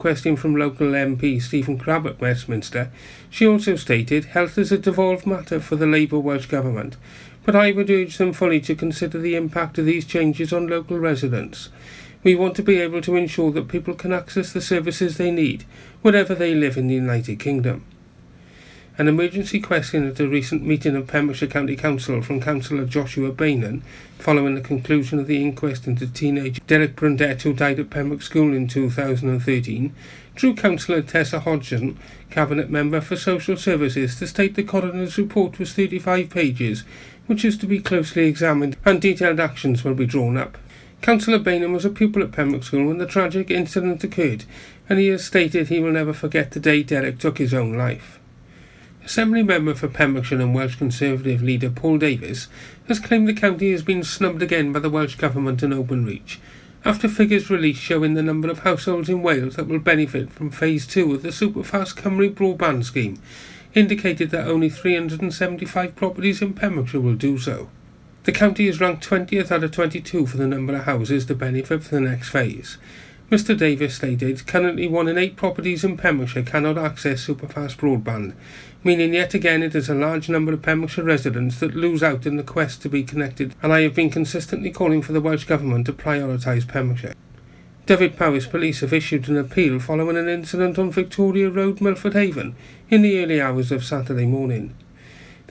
question from local MP Stephen Crabb at Westminster, she also stated health is a devolved matter for the Labour Welsh Government, but I would urge them fully to consider the impact of these changes on local residents. We want to be able to ensure that people can access the services they need, wherever they live in the United Kingdom. An emergency question at a recent meeting of Pembrokeshire County Council from Councillor Joshua Beynon, following the conclusion of the inquest into teenage Derek Brundett who died at Pembroke School in 2013, drew Councillor Tessa Hodgson, Cabinet Member for Social Services, to state the coroner's report was 35 pages, which is to be closely examined and detailed actions will be drawn up. Councillor Beynon was a pupil at Pembroke School when the tragic incident occurred, and he has stated he will never forget the day Derek took his own life. Assembly member for Pembrokeshire and Welsh Conservative leader Paul Davies has claimed the county has been snubbed again by the Welsh Government and Openreach, after figures released showing the number of households in Wales that will benefit from Phase 2 of the Superfast Cymru broadband scheme indicated that only 375 properties in Pembrokeshire will do so. The county is ranked 20th out of 22 for the number of houses to benefit for the next phase, Mr Davies stated, currently one in eight properties in Pembrokeshire cannot access superfast broadband, meaning yet again it is a large number of Pembrokeshire residents that lose out in the quest to be connected, and I have been consistently calling for the Welsh Government to prioritise Pembrokeshire. Dyfed-Powys Police have issued an appeal following an incident on Victoria Road, Milford Haven, in the early hours of Saturday morning.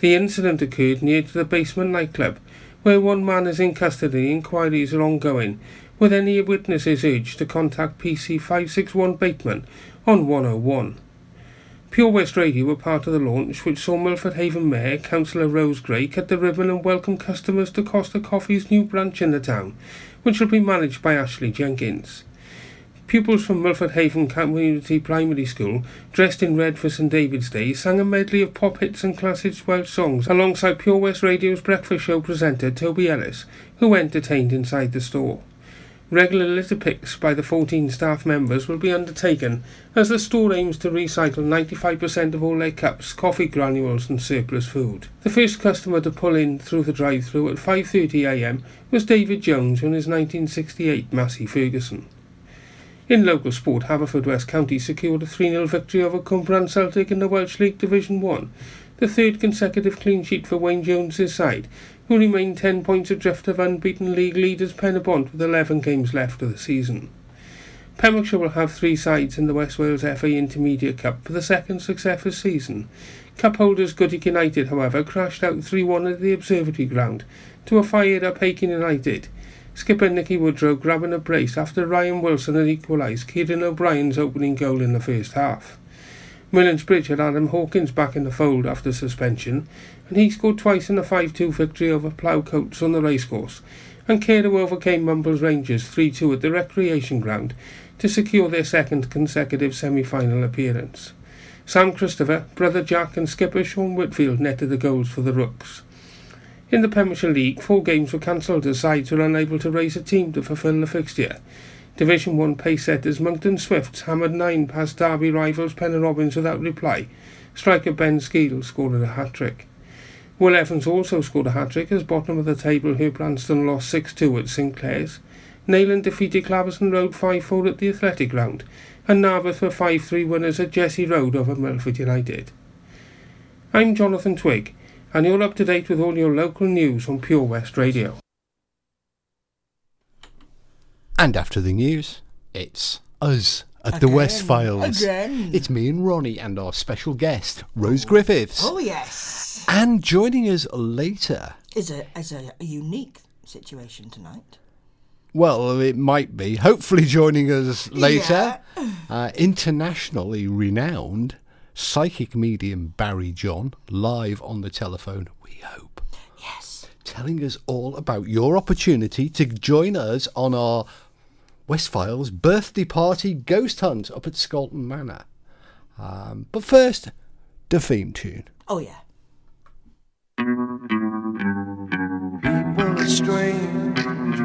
The incident occurred near to the basement nightclub, where one man is in custody. Inquiries are ongoing, with any witnesses urged to contact PC 561 Bateman on 101. Pure West Radio were part of the launch, which saw Milford Haven Mayor Councillor Rose Gray cut the ribbon and welcome customers to Costa Coffee's new branch in the town, which will be managed by Ashley Jenkins. Pupils from Milford Haven Community Primary School, dressed in red for St David's Day, sang a medley of pop hits and classic Welsh songs alongside Pure West Radio's breakfast show presenter Toby Ellis, who entertained inside the store. Regular litter picks by the 14 staff members will be undertaken as the store aims to recycle 95% of all their cups, coffee granules and surplus food. The first customer to pull in through the drive-through at 5.30am was David Jones on his 1968 Massey Ferguson. In local sport, Haverfordwest County secured a 3-0 victory over Cwmbran Celtic in the Welsh League Division 1, the third consecutive clean sheet for Wayne Jones's side, who remain 10 points adrift of unbeaten league leaders Pen-y-bont with 11 games left of the season. Pembrokeshire will have three sides in the West Wales FA Intermediate Cup for the second successive season. Cup holders Goodwick United, however, crashed out 3-1 at the Observatory ground to a fired-up Hakin United. Skipper Nicky Woodrow grabbing a brace after Ryan Wilson had equalised Kieran O'Brien's opening goal in the first half. Merlins Bridge had Adam Hawkins back in the fold after suspension, and he scored twice in a 5-2 victory over Ploughcoats on the racecourse, and Carew overcame Mumbles Rangers 3-2 at the recreation ground to secure their second consecutive semi-final appearance. Sam Christopher, brother Jack and skipper Sean Whitfield netted the goals for the Rooks. In the Pembrokeshire League, four games were cancelled as sides were unable to raise a team to fulfil the fixture. Division 1 pace setters Monkton Swifts hammered nine past Derby rivals Pennar Robins without reply. Striker Ben Skeel scored a hat-trick. Will Evans also scored a hat-trick as bottom of the table Branston lost 6-2 at St Clears. Neyland defeated Clarbeston Road 5-4 at the Athletic Ground and Narberth were 5-3 winners at Jesse Road over Milford United. I'm Jonathan Twig and you're up to date with all your local news on Pure West Radio. And after the news, it's us at Again. the West Files. Again. It's me and Ronnie and our special guest, Rose oh. Griffiths. Oh, yes. And joining us later is a, is a, a unique situation tonight. Well, it might be. Hopefully, joining us later, yeah. uh, internationally renowned psychic medium Barrie John, live on the telephone, we hope. Yes. Telling us all about your opportunity to join us on our West Files birthday party ghost hunt up at Scolton Manor. Um, but first, the theme tune. Oh, yeah.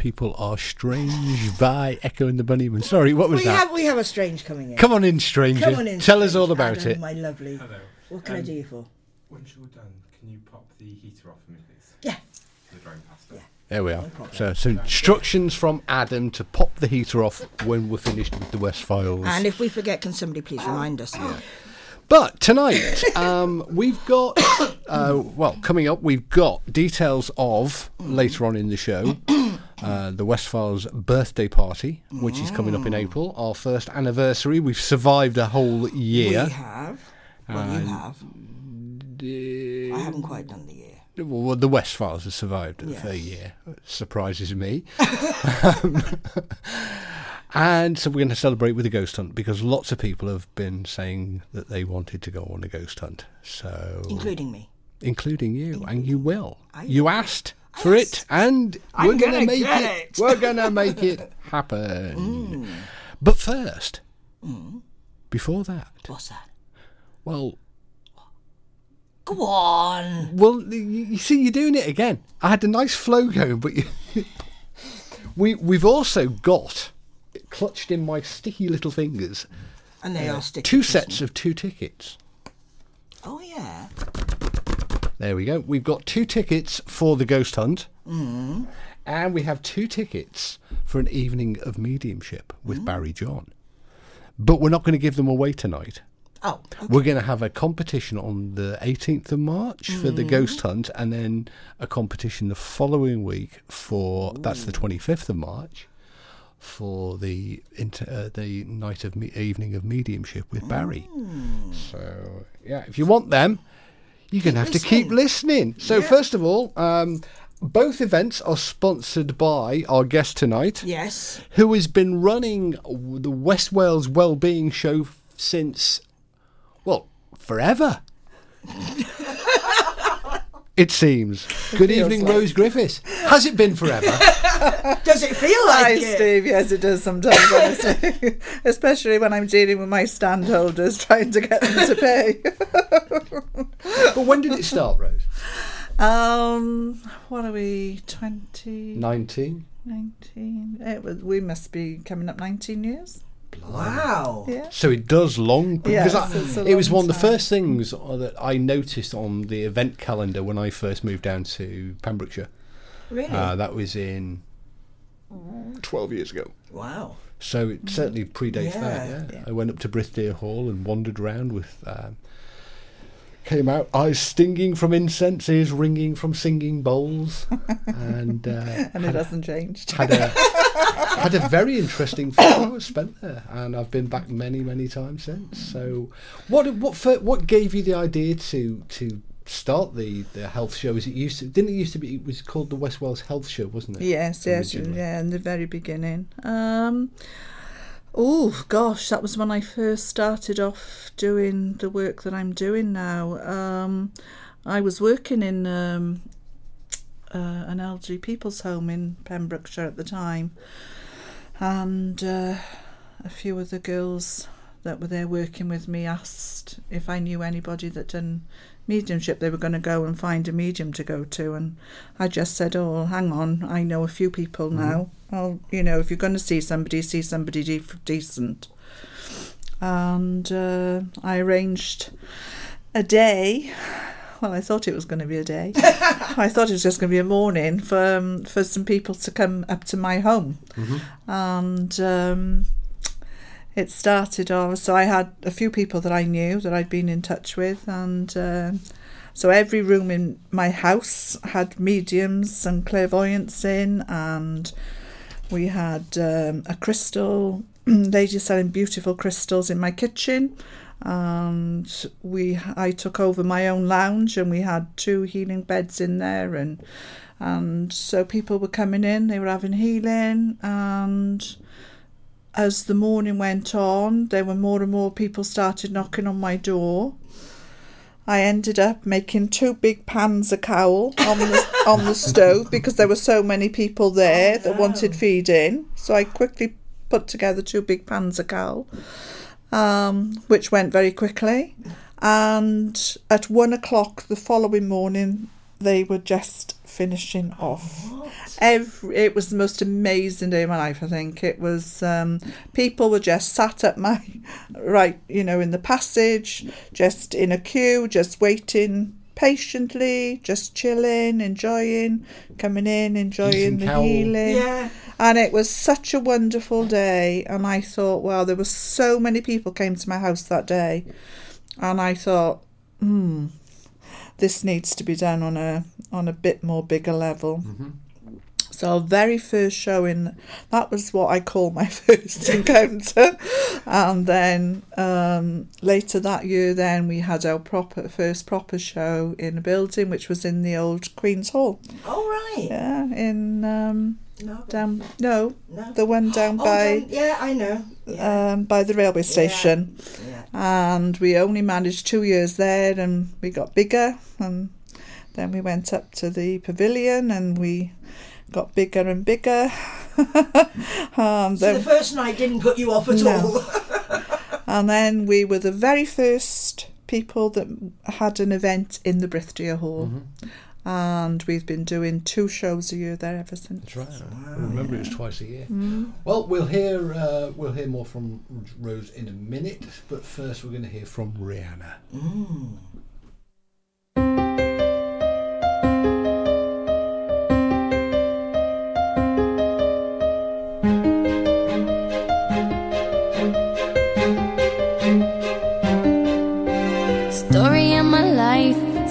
People Are Strange by Echo and the Bunnymen. Sorry, what was We that? have we have a strange coming in. Come on in, stranger. Come on in. Tell us all about Adam, it. My lovely. Hello. What can I Um, do you for? Once you're done, can you pop the heater off for me, please? Yeah. The drone pasta. Yeah. There we are. problem. So, so instructions from Adam to pop the heater off when we're finished with the West Files. And if we forget, can somebody please remind us? Yeah. But tonight, um, we've got, uh, well, coming up, we've got details of later on in the show uh, the West Files birthday party, which is coming up in April, our first anniversary. We've survived a whole year. We have. Well, you have. I haven't quite done the year. Well, the West Files have survived Yes. for a year. Surprises me. Um, and so we're going to celebrate with a ghost hunt because lots of people have been saying that they wanted to go on a ghost hunt. So, Including me. including you, and you will. I- you asked for it, and I'm we're to gonna make it. it. We're to make it happen. Mm. But first, mm. before that, What's that? well, Go on. Well, you, you see, you're doing it again. I had a nice flow going, but you, we we've also got clutched in my sticky little fingers And they uh, are sticky. two sets of two tickets. Oh yeah. There we go. We've got two tickets for the ghost hunt, mm. and we have two tickets for an evening of mediumship with Barrie John. But we're not going to give them away tonight. Oh. okay. We're going to have a competition on the 18th of March for the ghost hunt, and then a competition the following week for that's the 25th of March for the inter, uh, the night of me- evening of mediumship with Barrie. So yeah, if you want them, you're going to have to keep listening. So Yeah. first of all, um, both events are sponsored by our guest tonight, Yes. who has been running the West Wales Wellbeing Show since, well, forever. it seems. Good evening, Rose Griffiths. Has it been forever? Does it feel Hi, like it? Steve. Yes, it does sometimes, honestly. Especially when I'm dealing with my standholders trying to get them to pay. but when did it start, Rose? um, what are we? 20, 19. 19? It was, we must be coming up 19 years. Wow. Yeah. So it does long because Yes, it's a I, it was long one of the first things that I noticed on the event calendar when I first moved down to Pembrokeshire. Really? Uh, that was in twelve years ago. wow. So it certainly predates Yeah. that. Yeah. Yeah. I went up to Brithdir Hall and wandered around with. Um, came out eyes stinging from incense, ears ringing from singing bowls, and uh, And it had, hasn't changed. had a had a very interesting few hours spent there, and I've been back many many times since. So, what what what gave you the idea to to start the the health show? Is it used to didn't it used to be it was called the West Wales Health Show, wasn't it? Yes, yes, Originally. yeah, in the very beginning. Um, oh gosh, that was when I first started off doing the work that I'm doing now. Um, I was working in um, uh, an elderly people's home in Pembrokeshire at the time, and uh, a few of the girls that were there working with me asked if I knew anybody that done mediumship. They were going to go and find a medium to go to, and I just said, "Oh, hang on, I know a few people now. Well, you know, if you're going to see somebody, see somebody de- decent." And uh, I arranged a day. Well, I thought it was going to be a day. I thought it was just going to be a morning for um, for some people to come up to my home, and um, it started off. So I had a few people that I knew that I'd been in touch with, and um so every room in my house had mediums and clairvoyants in, and we had um, a crystal lady selling beautiful crystals in my kitchen. And we, I took over my own lounge, and we had two healing beds in there, and and so people were coming in, they were having healing, and as the morning went on, there were more and more people started knocking on my door. I ended up making two big pans of cawl on the on the stove because there were so many people there that wanted feeding. So I quickly put together two big pans of cawl, um, which went very quickly. And at one o'clock the following morning, they were just finishing off. Every, it was the most amazing day of my life. I think it was. Um, people were just sat at my right, you know, in the passage, just in a queue, just waiting patiently, just chilling, enjoying, coming in, enjoying Using the cawl. healing. Yeah. And it was such a wonderful day. And I thought, wow, there were so many people came to my house that day. And I thought, hmm, this needs to be done on a on a bit more bigger level. So our very first showing, that was what I call my first encounter, and then um, later that year, then we had our proper first proper show in a building which was in the old Queen's Hall. Oh right. Yeah, in um, No. down no, No. the one down Oh, by down- yeah, I know. Yeah. um, by the railway station yeah. and we only managed two years there and we got bigger and then we went up to the pavilion and we got bigger and bigger and, So the first night didn't put you off at No. all. and then we were the very first people that had an event in the Brithdir Hall mm-hmm. and we've been doing two shows a year there ever since That's right. I remember it was twice a year. Mm. Well, we'll hear uh, we'll hear more from Rose in a minute, but first we're going to hear from Rihanna. Story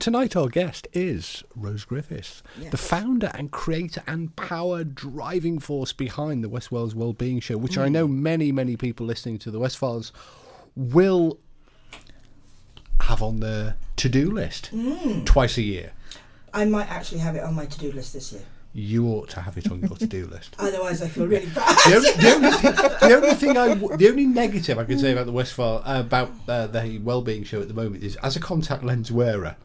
and tonight our guest is Rose Griffiths, the founder and creator and power driving force behind the West Wales Wellbeing Show, which I know many, many people listening to the West Files will have on their to-do list twice a year. I might actually have it on my to-do list this year. You ought to have it on your to-do list. Otherwise, I feel really bad. the, only, the, only thing, the only thing I, w- the only negative I can say about the West Files uh, about uh, the Wellbeing Show at the moment is, as a contact lens wearer,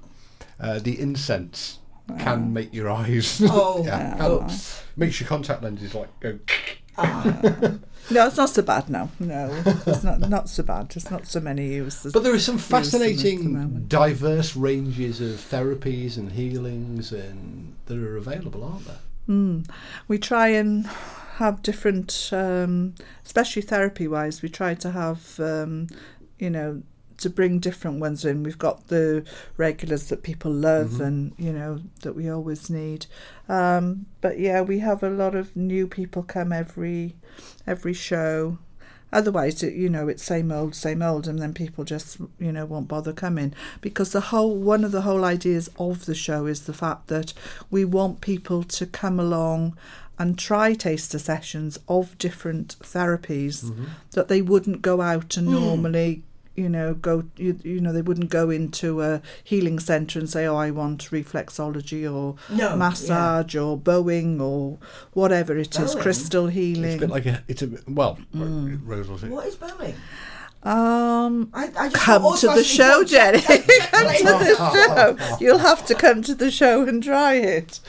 uh, the incense can make your eyes. Oh, yeah, wow. helps. Makes your contact lenses like go. No, it's not so bad now. No, it's not not so bad. It's not so many uses. But there are some use them at the fascinating, diverse ranges of therapies and healings, and that are available, aren't there? we try and have different, um, especially therapy wise. We try to have, um, you know, to bring different ones in. We've got the regulars that people love mm-hmm. and you know that we always need. Um, but yeah, we have a lot of new people come every every show. Otherwise, it, you know, it's same old, same old, and then people just, you know, won't bother coming because the whole one of the whole ideas of the show is the fact that we want people to come along and try taster sessions of different therapies mm-hmm. that they wouldn't go out and mm. normally you know go you, you know they wouldn't go into a healing center and say oh i want reflexology or No, massage or Bowen or whatever it is Bowen? crystal It's a healing bit like a. It's a well. Mm. Rose will say. What is bowling? um I, I just come to the show thought- jenny come to the show you'll have to come to the show and try it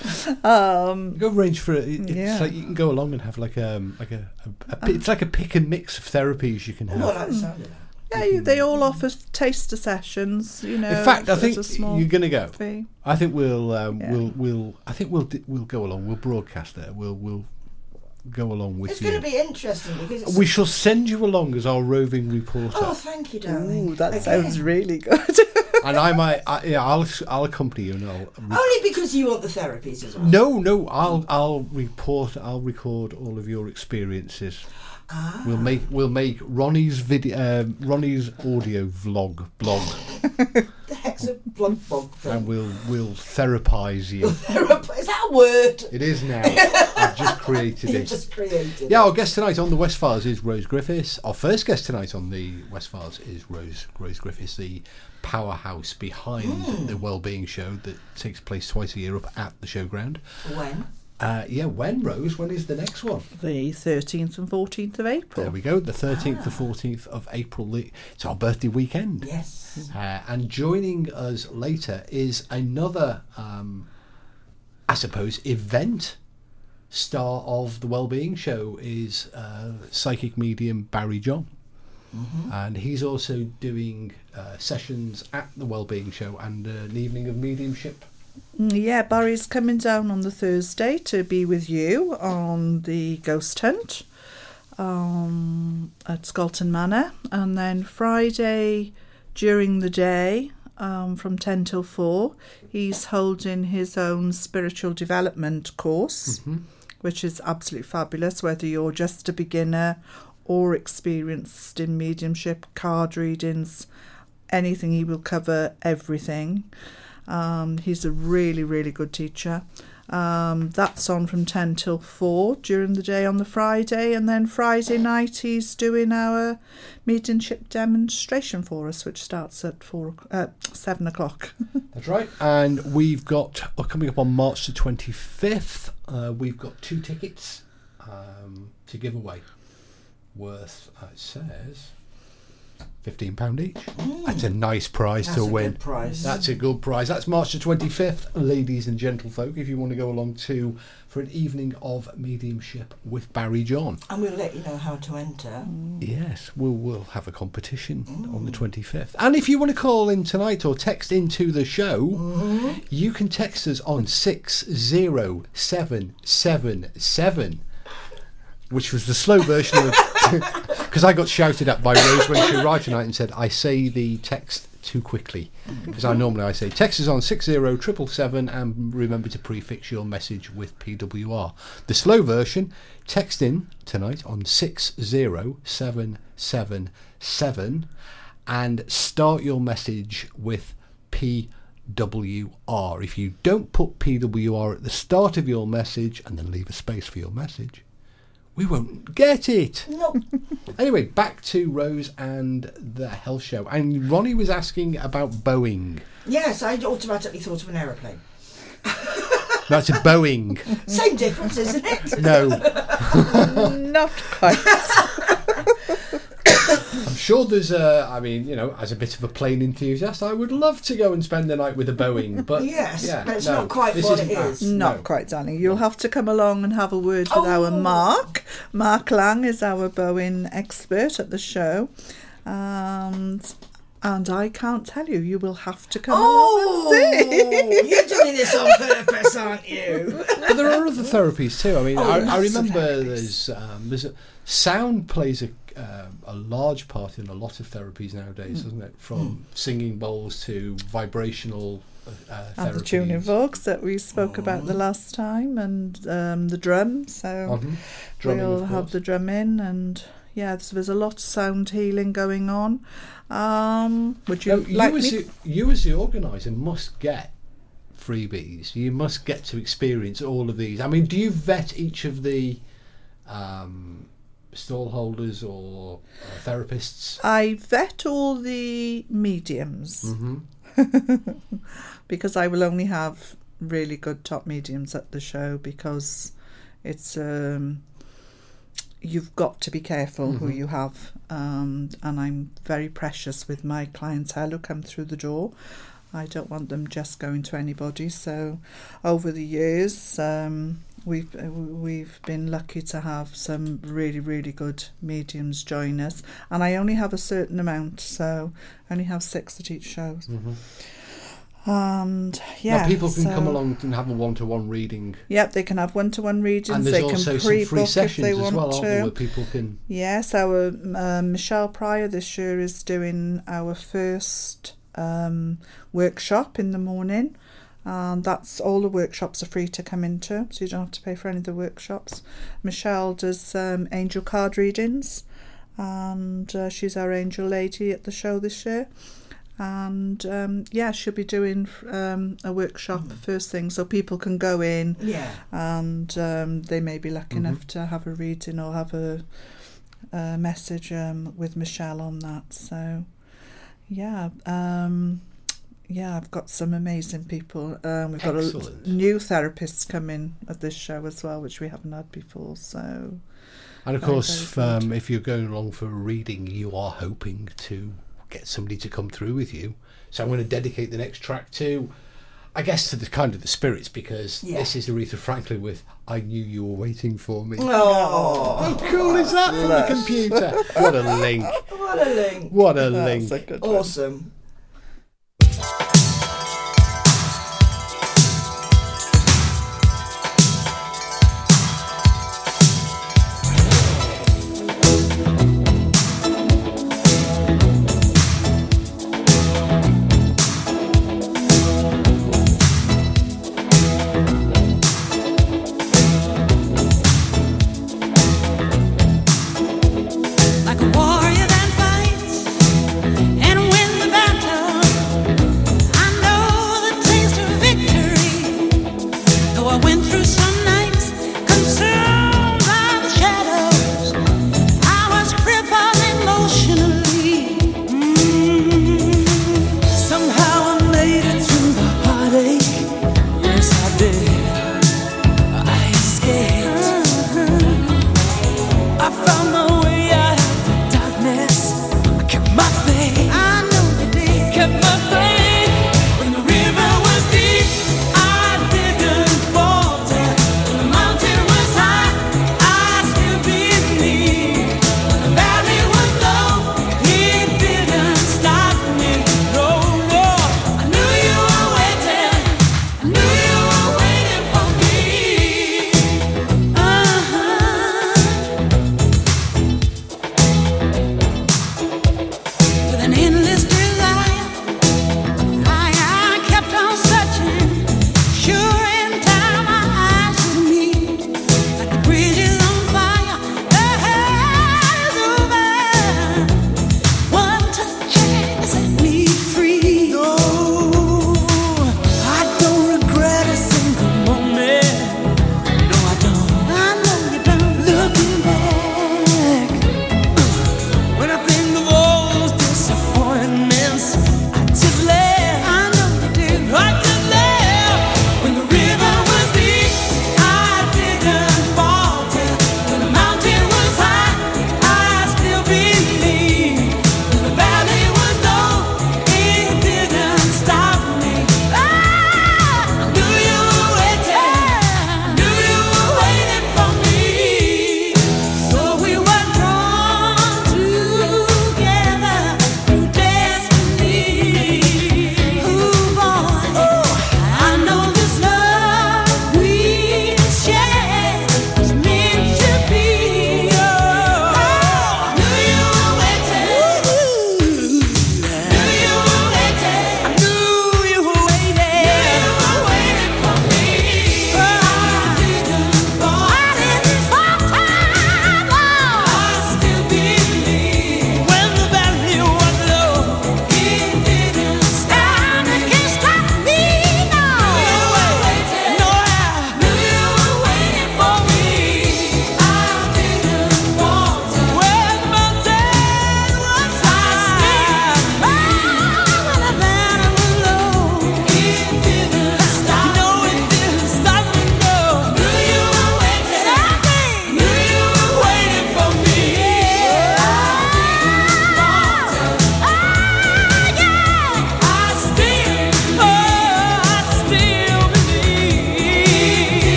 um Go range for it. It's Yeah. like you can go along and have like um like a, a, a it's like a pick and mix of therapies you can have. Oh, I like the sound of that. yeah you- they all offer taster sessions You know, in fact, I think you're going to go. fee. I think we'll um, Yeah. we'll we'll I think we'll we'll go along. We'll broadcast there. We'll we'll go along with It's you. It's going to be interesting because it's. we shall send you along as our roving reporter, oh, thank you, darling. Ooh, that Again. sounds really good and I might I, yeah I'll I'll accompany you and I'll. Re- Only because you want the therapies as well. no, no, I'll I'll report. I'll record all of your experiences. Ah. We'll make we'll make Ronnie's video, um, Ronnie's audio vlog blog, The heck's a blog bog and we'll we'll therapize you. Is that a word? It is now. I've just created it. just created. Yeah, our guest tonight on the West Files is Rose Griffiths. Our first guest tonight on the West Files is Rose Rose Griffiths, the powerhouse behind the Wellbeing Show that takes place twice a year up at the showground. When? Uh, yeah, when Rose? When is the next one? the 13th and 14th of April There we go. The thirteenth to fourteenth of April. It's our birthday weekend. Yes. Uh, and joining us later is another, um, I suppose, event star of the Wellbeing Show is uh, psychic medium Barrie John. And he's also doing uh, sessions at the Wellbeing Show and uh, an evening of mediumship. Yeah, Barrie's coming down on the Thursday to be with you on the ghost hunt um, at Scolton Manor, and then Friday during the day um, from 10 till 4, he's holding his own spiritual development course, which is absolutely fabulous, whether you're just a beginner or experienced in mediumship, card readings, anything, he will cover everything. Um, he's a really, really good teacher. Um, that's on from 10 till 4 during the day on the Friday, and then Friday night he's doing our mediumship demonstration for us, which starts at four, uh, 7 o'clock. That's right. And we've got, uh, coming up on March the 25th, uh, we've got two tickets um, to give away worth, uh, it says, £15 each. Mm. That's a nice prize to win. That's to a win. good prize. That's a good prize. That's March the 25th, ladies and gentlefolk, if you want to go along to for an evening of mediumship with Barrie John. And we'll let you know how to enter. Mm. Yes, we'll, we'll have a competition mm. on the 25th. And if you want to call in tonight or text into the show, mm-hmm. you can text us on 60777, which was the slow version of. Because I got shouted at by Rose when she arrived tonight and said, I say the text too quickly. Mm. Because I normally I say text is on 60777 and remember to prefix your message with PWR. The slow version, text in tonight on 60777 and start your message with PWR. If you don't put PWR at the start of your message and then leave a space for your message, we won't get it. No. Anyway, back to Rose and the health show. And Ronnie was asking about Boeing. yes, I automatically thought of an aeroplane. That's a Boeing. Same difference, isn't it? No, Not quite. I'm sure there's a. I mean, you know, as a bit of a plane enthusiast, I would love to go and spend the night with a Boeing. But Yes, yeah, but it's no, not quite this what isn't it that. is. Not No. quite, darling. You'll have to come along and have a word with our Oh. Mark. Mark Lang is our Bowen expert at the show. And and I can't tell you. You will have to come Oh, along and see. you're doing this on purpose, aren't you? But there are other therapies too. I mean, Oh, I, I remember there's um, there's a, sound plays a um, a large part in a lot of therapies nowadays, doesn't it? From singing bowls to vibrational uh, And the tuning forks that we spoke about the last time, and um, the drum. So Mhm. Drumming, we'll have the drum in, and yeah, so there's a lot of sound healing going on. Um, would you Now, you, like as me? the, you as the organizer must get freebies. You must get to experience all of these. I mean, do you vet each of the um, stall holders or uh, therapists? I vet all the mediums Mm-hmm. because I will only have really good top mediums at the show because it's um, you've got to be careful who you have um, and I'm very precious with my clientele who come through the door. I don't want them just going to anybody. So over the years, um, we've we've been lucky to have some really really good mediums join us, and I only have a certain amount, so I only have six at each show. And yeah, now people can so- come along and have a one-to-one reading, Yep, they can have one-to-one readings. and they there's can also some pre-book free if sessions they as want well, to. there, where people can. Yes, our uh, Michelle Pryor this year is doing our first um, workshop in the morning. And that's all the workshops are free to come into, so you don't have to pay for any of the workshops. Michelle does um, angel card readings, and uh, she's our angel lady at the show this year. And um, yeah, she'll be doing um, a workshop first thing, so people can go in Yeah. and um, they may be lucky enough to have a reading or have a, a message um, with Michelle on that. So, yeah, um, yeah, I've got some amazing people. Um, we've got a, new therapists coming at this show as well, which we haven't had before. So, And of course, if, um, if you're going along for a reading, you are hoping to get somebody to come through with you. So I'm going to dedicate the next track to, I guess, to the kind of the spirits because Yeah. this is Aretha Franklin with "I Knew You Were Waiting for Me." Oh, How cool is that from the computer? What a link! what a link. What a that's link! a good one. Awesome.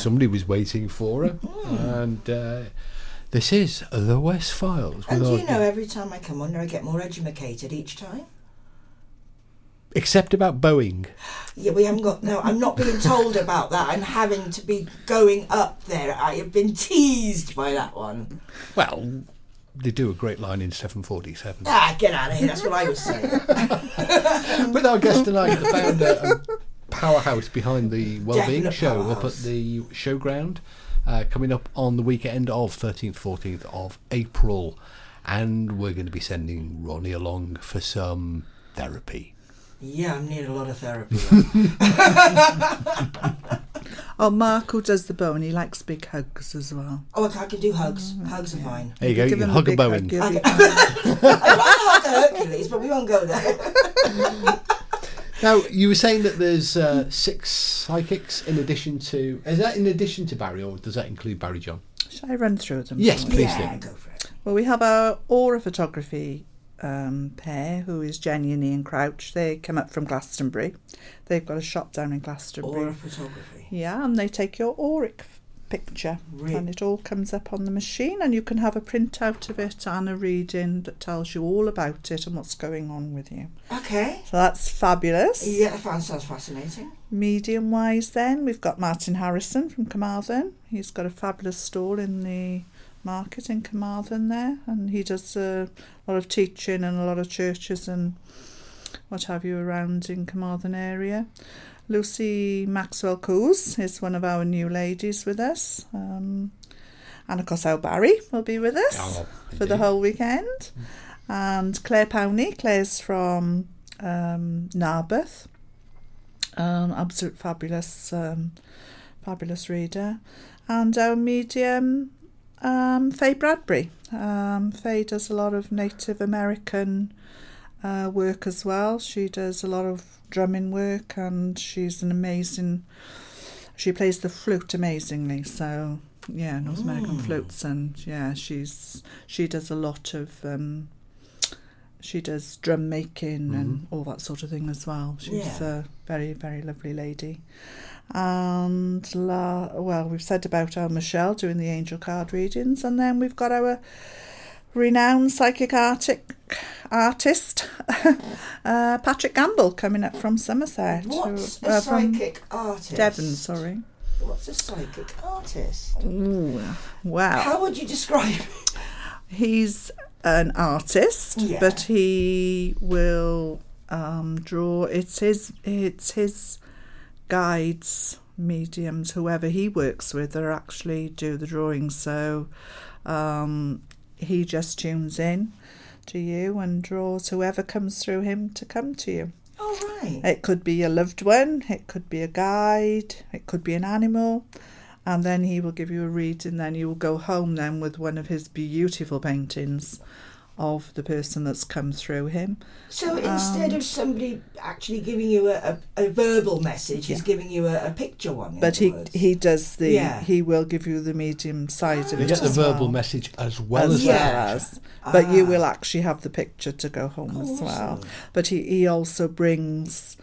Somebody was waiting for her. And uh, this is The West Files. And do you know, every time I come on there, I get more educated each time. Except about Boeing. Yeah, we haven't got. No, I'm not being told about that. I'm having to be going up there. I have been teased by that one. Well, they do a great line in 747. Ah, get out of here. That's what I was saying. With our guest tonight, the founder powerhouse behind the Wellbeing Definite Show up at the showground, uh, coming up on the weekend of 13th, 14th of April. And we're going to be sending Ronnie along for some therapy. Yeah, I need a lot of therapy. Oh, Mark, who does the bow, and he likes big hugs as well. oh, okay, I can do hugs. Hugs are fine. There you go, you can him hug a big Boeing. he'll be Okay. I'd rather hug a Hercules, but we won't go there. Now, you were saying that there's uh, six psychics in addition to. Is that in addition to Barrie, or does that include Barrie John? Shall I run through them? Yes, please yeah, do. go for it. Well, we have our Aura Photography um, pair, who is Jenny and Ian Crouch. They come up from Glastonbury. They've got a shop down in Glastonbury. Aura photography. Yeah, and they take your auric f- picture, Re- and it all comes up on the machine, and you can have a printout of it and a reading that tells you all about it and what's going on with you. Okay. So that's fabulous. Yeah, that sounds fascinating. Medium wise, then we've got Martin Harrison from Carmarthen. He's got a fabulous stall in the market in Carmarthen there, and he does a lot of teaching and a lot of churches and what have you around in Carmarthen area. Lucy Maxwell Coos is one of our new ladies with us. Um, and of course, our Barrie will be with us Oh, for the whole weekend. And Claire Powney, Claire's from um, Narberth. Um, absolute fabulous, um, fabulous reader. And our medium, um, Faye Bradbury. Um, Faye does a lot of Native American uh, work as well. She does a lot of drumming work and she's an amazing, she plays the flute amazingly. So, yeah, North American flutes and yeah, she's she does a lot of um, she does drum making and all that sort of thing as well. She's Yeah. a very very lovely lady. And la, well, we've said about our Michelle doing the angel card readings, and then we've got our renowned psychic artic, artist uh, Patrick Gamble coming up from Somerset. What's a uh, psychic artist? Devon, sorry. What's a psychic artist? Ooh, wow. How would you describe it? He's an artist, Yeah. but he will um, draw. It's his. It's his guides, mediums, whoever he works with, that actually do the drawings. So um, he just tunes in to you and draws whoever comes through him to come to you. All right. It could be a loved one, it could be a guide, it could be an animal, and then he will give you a read, and Then you will go home then with one of his beautiful paintings of the person that's come through him. So instead of somebody actually giving you a, a, a verbal message, he's giving you a, a picture one. But he words. he does the Yeah. he will give you the medium side of You it get the as verbal well. message as well as as, well Yeah. as, but you Ah. will actually have the picture to go home as well. But he, he also brings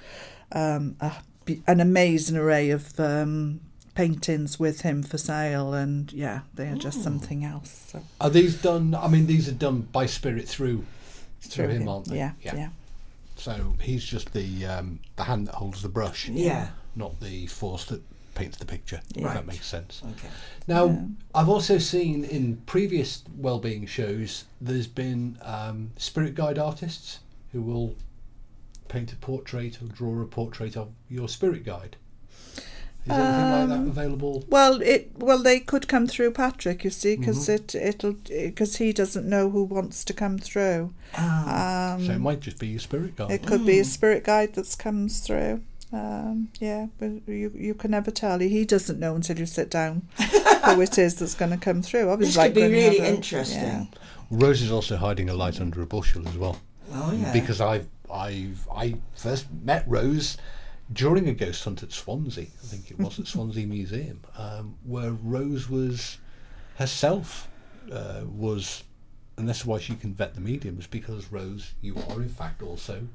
um, a, an amazing array of um, paintings with him for sale, and yeah, they are just something else. So, Are these done? I mean, these are done by spirit through through, him, aren't they? Yeah, yeah. So he's just the um, the hand that holds the brush, Yeah. not the force that paints the picture. If that makes sense. Okay. Now, I've also seen in previous well-being shows there's been um, spirit guide artists who will paint a portrait or draw a portrait of your spirit guide. Is anything like that available? Well, it well they could come through Patrick, you see, because it it'll because he doesn't know who wants to come through. Ah, Um, so it might just be your spirit guide. It could be a spirit guide that's comes through. Um, yeah, but you you can never tell. He doesn't know until you sit down who it is that's going to come through. Obviously, this like could be really have a- interesting. yeah. Rose is also hiding a light under a bushel as well. Oh yeah. because I've I've I first met Rose during a ghost hunt at Swansea. I think it was at Swansea Museum, um, where Rose was herself uh, was, and that's why she can vet the mediums because Rose, you are in fact also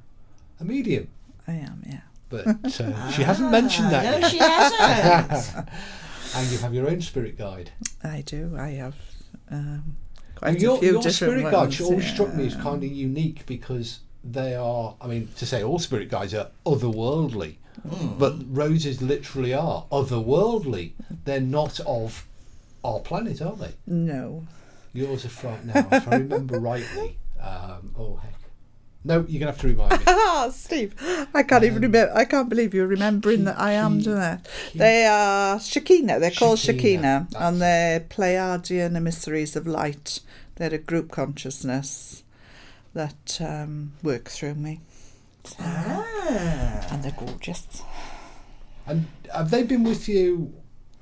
a medium. I am. Yeah, but uh, she hasn't mentioned that. No, yet. she hasn't. and you have your own spirit guide. I do. I have um, quite And a your few your different spirit ones. guides always struck me as kind of unique because they are. I mean, to say all spirit guides are otherworldly, Hmm. but roses literally are otherworldly. They're not of our planet, are they? No. Yours are from now, if I remember rightly. Um, oh heck, no, you're gonna have to remind me. Ah, Steve, I can't even Um, remember. I can't believe you're remembering that I am doing that. Shaki- They are Shekina. They're called Shekina, Shekina, and they're Pleiadian emissaries of light. They're a group consciousness that um, work through me, Ah. and they're gorgeous. And have they been with you?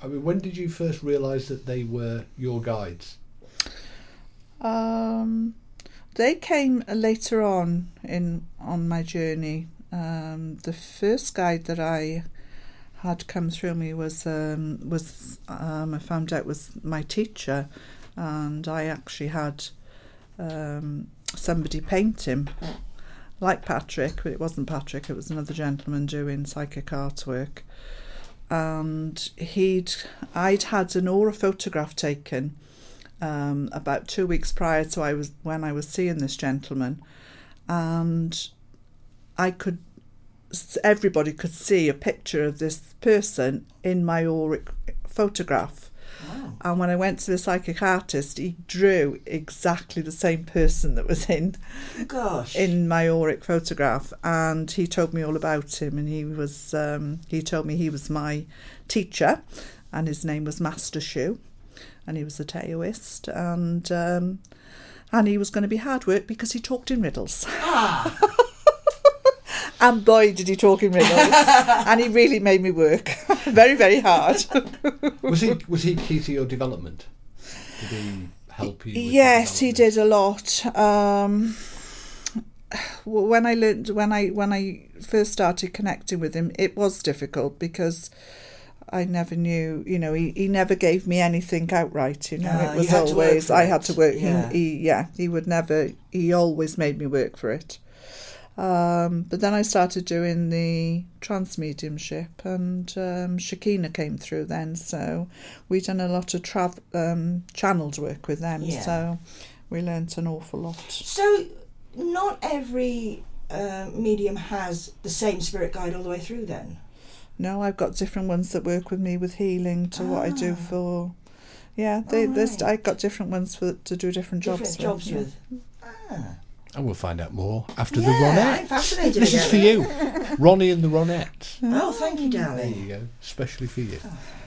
I mean, when did you first realise that they were your guides? Um, they came later on in on my journey. Um, the first guide that I had come through me was um, was um, I found out was my teacher, and I actually had um, somebody paint him like Patrick, but it wasn't Patrick. It was another gentleman doing psychic artwork, and he'd I'd had an aura photograph taken um, about two weeks prior to I was when I was seeing this gentleman, and I could everybody could see a picture of this person in my auric photograph. And when I went to the psychic artist, he drew exactly the same person that was in Gosh. in my auric photograph, and he told me all about him. And he was um, he told me he was my teacher, and his name was Master Shu, and he was a Taoist, and um, and he was going to be hard work because he talked in riddles. and boy, did he talk in riddles! and he really made me work very, very hard. Was he was he key to your development? Did he help you? with yes, he did a lot. Um, when I learned, when I when I first started connecting with him, it was difficult because I never knew. You know, he, he never gave me anything outright. You know, Ah, it was had to work always I had to work. Yeah. He, he yeah, he would never. He always made me work for it. Um, but then I started doing the trance mediumship, and um, Shakina came through then. So we done a lot of trav- um, channeled work with them. Yeah. So we learnt an awful lot. So, not every uh, medium has the same spirit guide all the way through. Then. No, I've got different ones that work with me with healing to what I do Ah. for. Yeah, they, Alright. I've got different ones for to do different jobs. Different jobs yeah. with. Ah. And we'll find out more after the Yeah, I'm Ronettes. fascinated This is for you, Ronnie and the Ronettes. Oh, thank you, There darling. you go, especially for you. Oh, the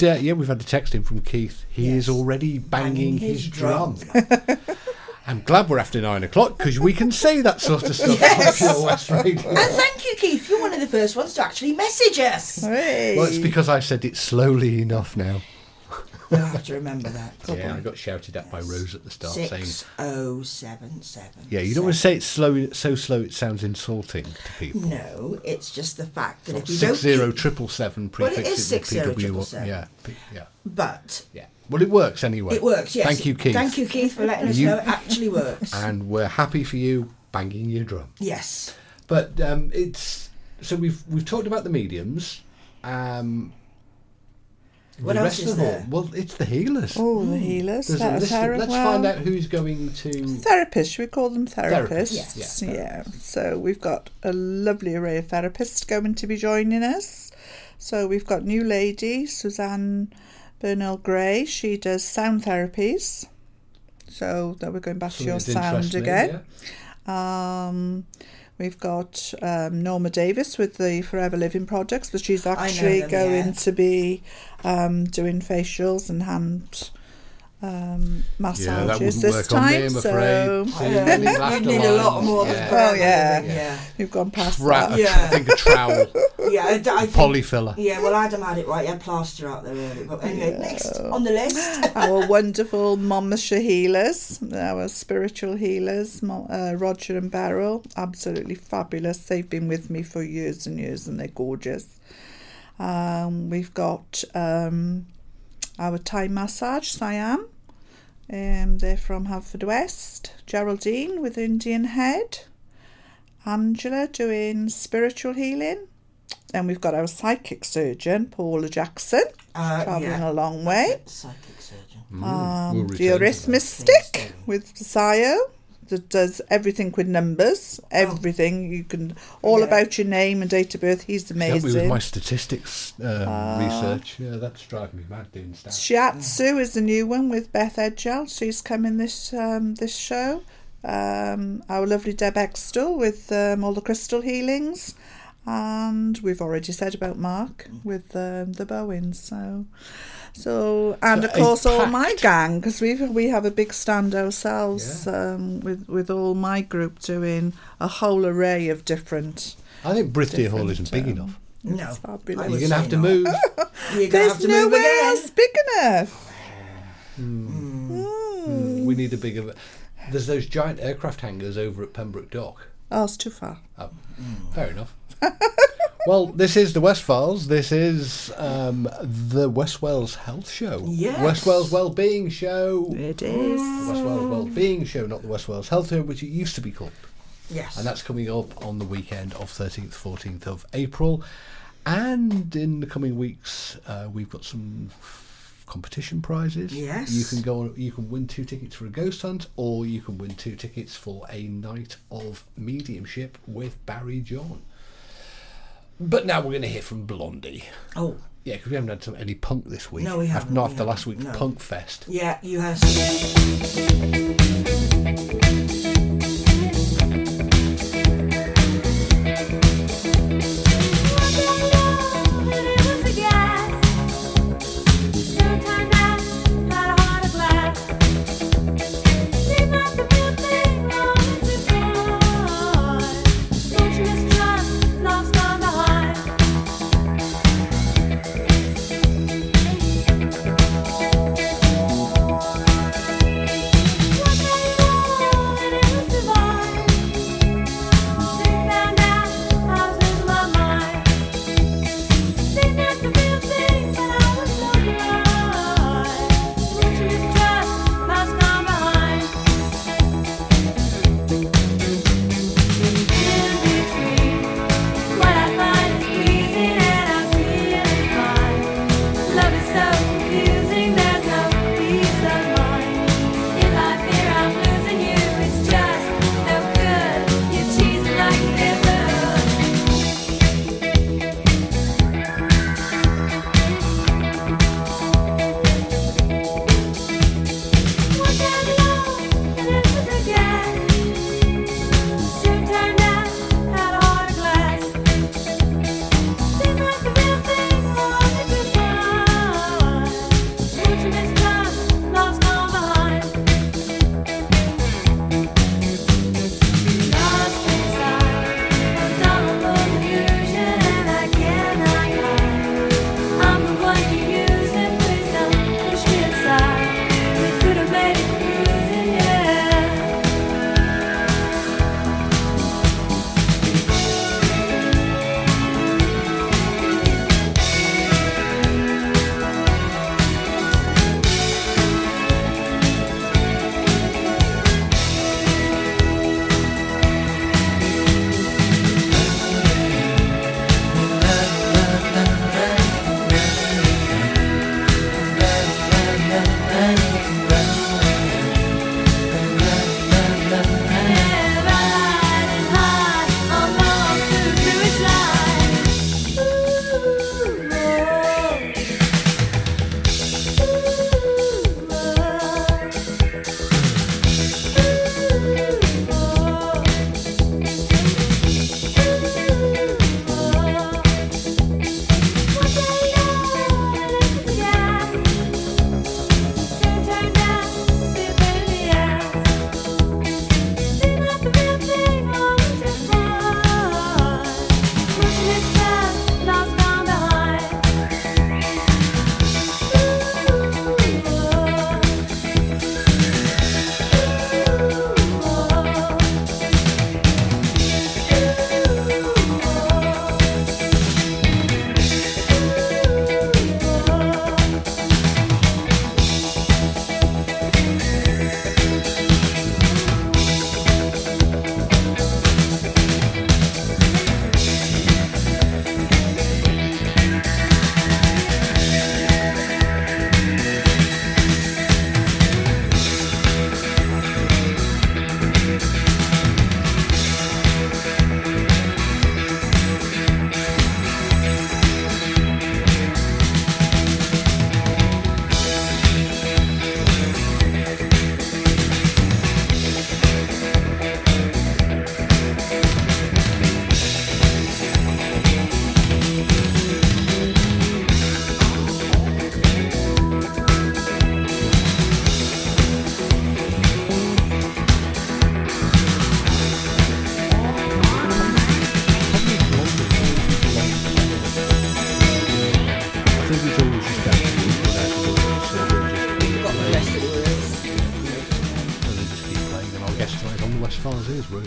And uh, yeah, we've had a text in from Keith. He is already banging, Banging his, his drum. drum. I'm glad we're after nine o'clock because we can say that sort of stuff on Pure West Radio. And thank you, Keith. You're one of the first ones to actually message us. Hey. Well, it's because I said it slowly enough now. You'll have to remember that. Yeah, I got shouted at by Rose at the start saying, Six oh seven seven. "Yeah, you don't want to say it's slow, so slow it sounds insulting to people." No, it's just the fact that if you Six don't. zero keep- triple seven Well, it prefix is it with 60777. Yeah, yeah, But yeah. Well, it works anyway. it works. Yes. Thank you, Keith. Thank you, Keith, for letting us You- know it actually works. And we're happy for you banging your drum. yes. But um, it's so we've we've talked about the mediums. Um, What the else rest is of all- there? Well, it's the healers. Oh, the healers. There's a that list of- let's well, find out who's going to. Therapists, should we call them Therapists, therapists? yeah, yeah. So we've got a lovely array of therapists going to be joining us. So we've got new lady, Suzanne Bernal Gray. She does sound therapies. So that we're going back to your sound again. yeah. Um, we've got um, Norma Davis with the Forever Living projects, but she's actually them, going yeah. to be um, doing facials and hand um, Yeah, that massages wouldn't this work time. on me, I'm so afraid. Yeah. You'd need a lot line. more than Yeah. Oh, yeah. yeah. We've gone past Tra- that. Yeah. I think a trowel, Yeah, I, I think, polyfiller. Yeah, well, Adam had it right. He had plaster out there earlier. But anyway, next on the list. our wonderful Monmouthshire healers, our spiritual healers, uh, Roger and Beryl, absolutely fabulous. They've been with me for years and years and they're gorgeous. Um, we've got um, our Thai massage, Siam. Um, they're from Haverfordwest. Geraldine with Indian Head. Angela doing spiritual healing. Then we've got our psychic surgeon, Paula Jackson, Uh, travelling yeah. a long way. Psychic surgeon. Mm, Um, we'll the return to that. arithmetic with Sayo that does everything with numbers, everything you can, all Yeah. about your name and date of birth. He's Help me with my statistics um, Ah. research. Yeah, that's driving me mad doing stats. Shiatsu is the new one with Beth Edgell. She's coming this um, this show. Um, our lovely Deb Extall with um, all the crystal healings. And we've already said about Mark with um, the Bowens. So, so and So of course all my gang because we we have a big stand ourselves um, with with all my group doing a whole array of different. I think Brithdir Hall isn't big um, enough. No. It's fabulous. I You're going to have to move. You're going to There's have to move nowhere else big enough. we need a bigger. There's those giant aircraft hangars over at Pembroke Dock. Oh, it's too far. Oh, fair enough. well, this is the West Files. This is um, the West Wales Health Show. Yes. West Wales Wellbeing Show. It is. The. West Wales Wellbeing Show, not the West Wales Health Show, which it used to be called. Yes. And that's coming up on the weekend of 13th, 14th of April. And in the coming weeks, uh, we've got some competition prizes. Yes. You can go. You can win two tickets for a ghost hunt, or you can win two tickets for a night of mediumship with Barrie John. But now we're going to hear from Blondie. Oh, Yeah, because we haven't had some, any punk this week. No, we After- haven't, Not after last haven't, week's no. punk fest. yeah, you have.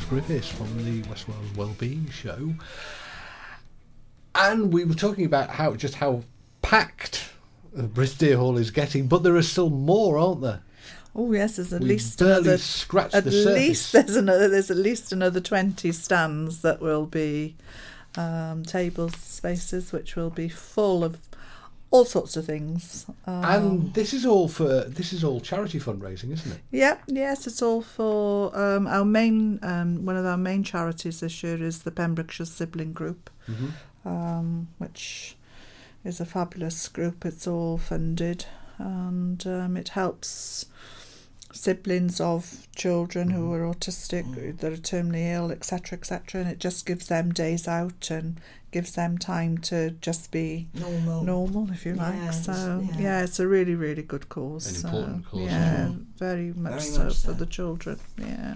Gareth Griffiths from the West Wales Wellbeing Show, and we were talking about how just how packed the Brithdir Hall is getting, but there are still more, aren't there? Oh yes, there's at We least barely another. scratched At the surface. least there's another. There's at least another twenty stands that will be um, tables, spaces, which will be full of all sorts of things. Um, And this is all for this is all charity fundraising, isn't it? Yeah, yes, it's all for um, our main. Um, one of our main charities this year is the Pembrokeshire Sibling Group, um, which is a fabulous group. It's all funded, and um, it helps siblings of children who are autistic, that are terminally ill, etc., etc. And it just gives them days out and gives them time to just be Normal. normal, if you like. Yeah, so yeah. yeah. it's a really, really good cause. An so, important cause, Yeah, very much Very so much for so. the children. Yeah.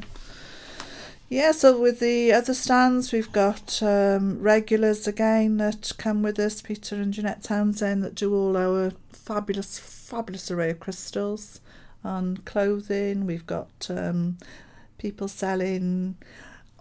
Yeah, so with the other stands, we've got um, regulars again that come with us, Peter and Jeanette Townsend, that do all our fabulous, fabulous array of crystals and clothing. We've got um, people selling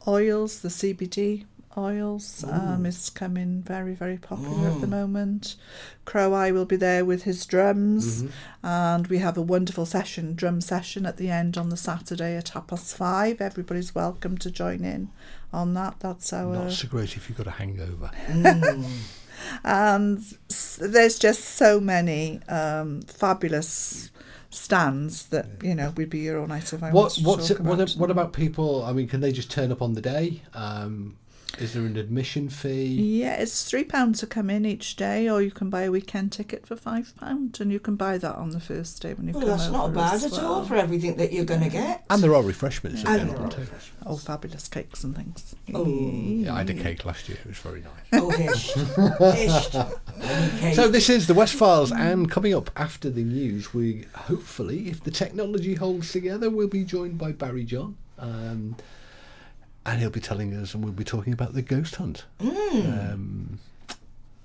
oils, the CBD oils um, is coming very, very popular at the moment. Crow Eye will be there with his drums, and we have a wonderful session, drum session at the end on the Saturday at half past five. Everybody's welcome to join in on that. That's our Not so great if you've got a hangover. and there's just so many um, fabulous stands that you know we'd be your own night if I What what's it, what, about. what about people? I mean, can they just turn up on the day? Um, is there an admission fee? Yeah, it's three pounds to come in each day, or you can buy a weekend ticket for five pound, and you can buy that on the first day when you Well, come that's over not bad as at all for everything that you're going to get. And there are refreshments And available there are too. Oh, fabulous cakes and things. Oh. Yeah, I had a cake last year. It was very nice. Oh, hish. hish. So this is the West Files, and coming up after the news, we hopefully, if the technology holds together, we'll be joined by Barrie John, um, and he'll be telling us, and we'll be talking about the ghost hunt, um,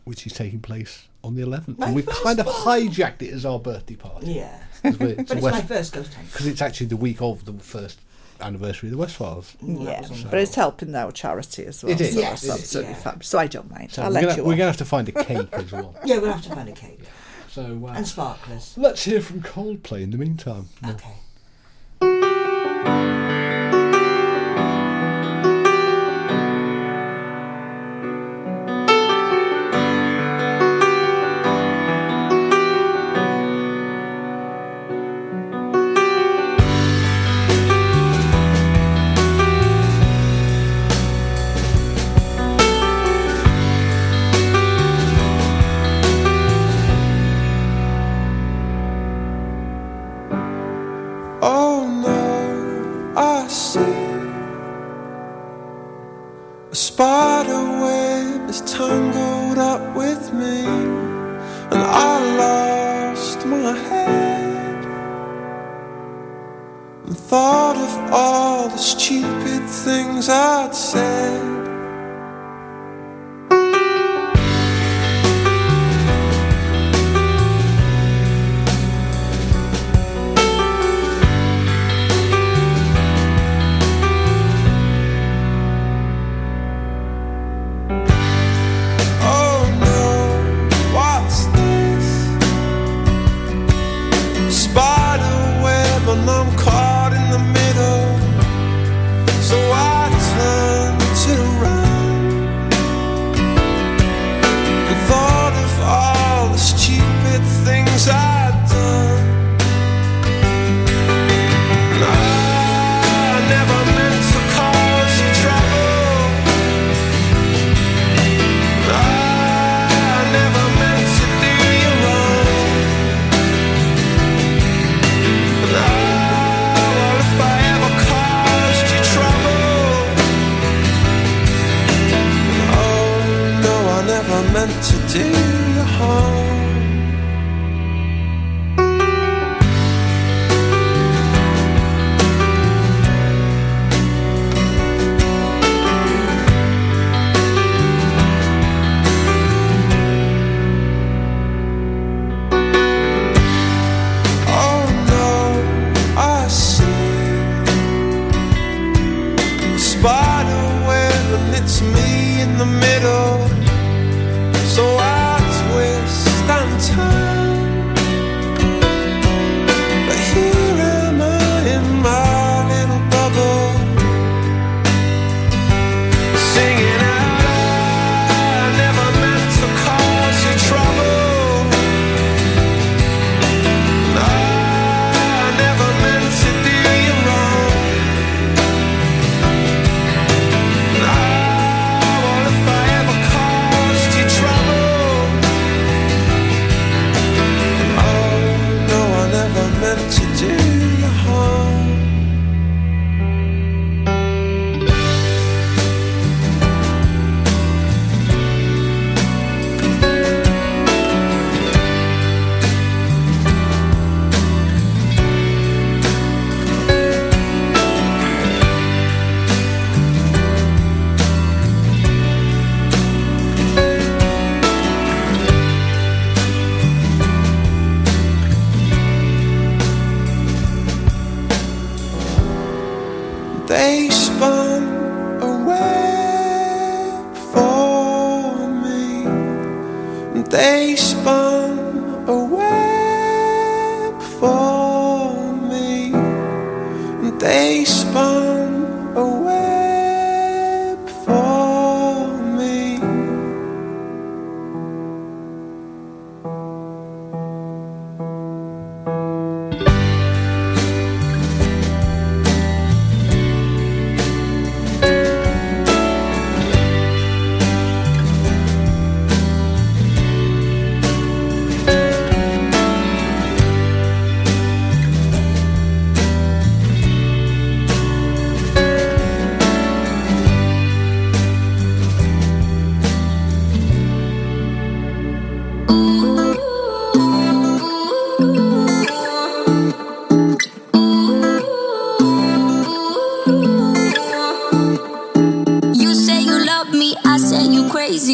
which is taking place on the 11th, My and we've kind of one. hijacked it as our birthday party yeah. 'cause we're- it's But a it's my first ghost hunt. because it's actually the week of the first anniversary of the West Files. Yeah, was on but it's helping our charity as well. It is, So yes, that's absolutely yeah. fabulous. So I don't mind. So I'll we're let gonna, you we're gonna have to find a cake as well. Yeah, we'll have to find a cake. So uh, And sparklers. let's hear from Coldplay in the meantime. Okay. Oh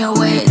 away.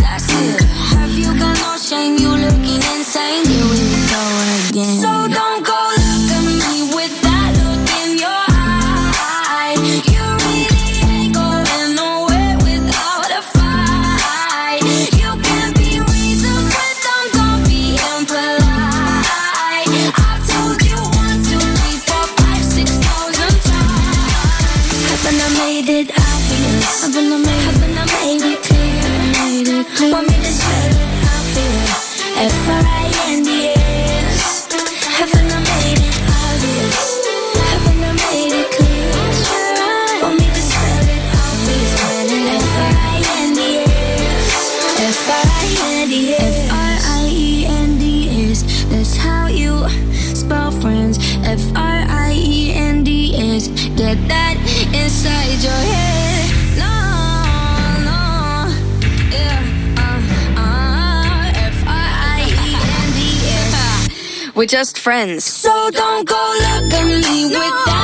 Uh, uh, We're just friends. So don't go look at me no. with that.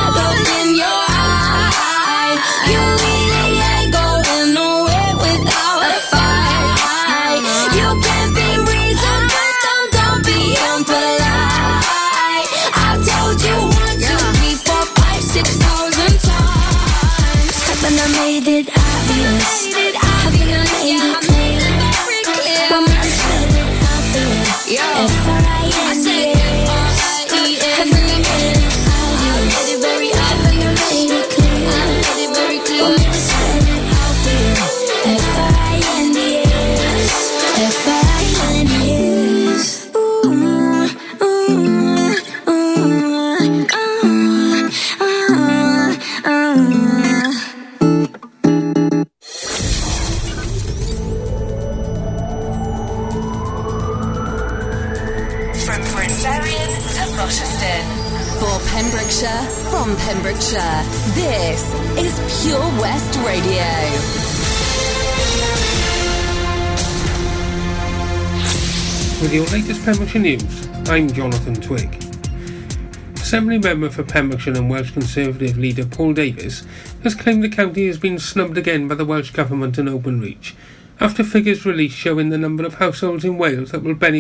Pembrokeshire. This is Pure West Radio. With your latest Pembrokeshire news, I'm Jonathan Twig. Assembly member for Pembrokeshire and Welsh Conservative leader Paul Davies has claimed the county has been snubbed again by the Welsh Government and Openreach after figures released showing the number of households in Wales that will benefit.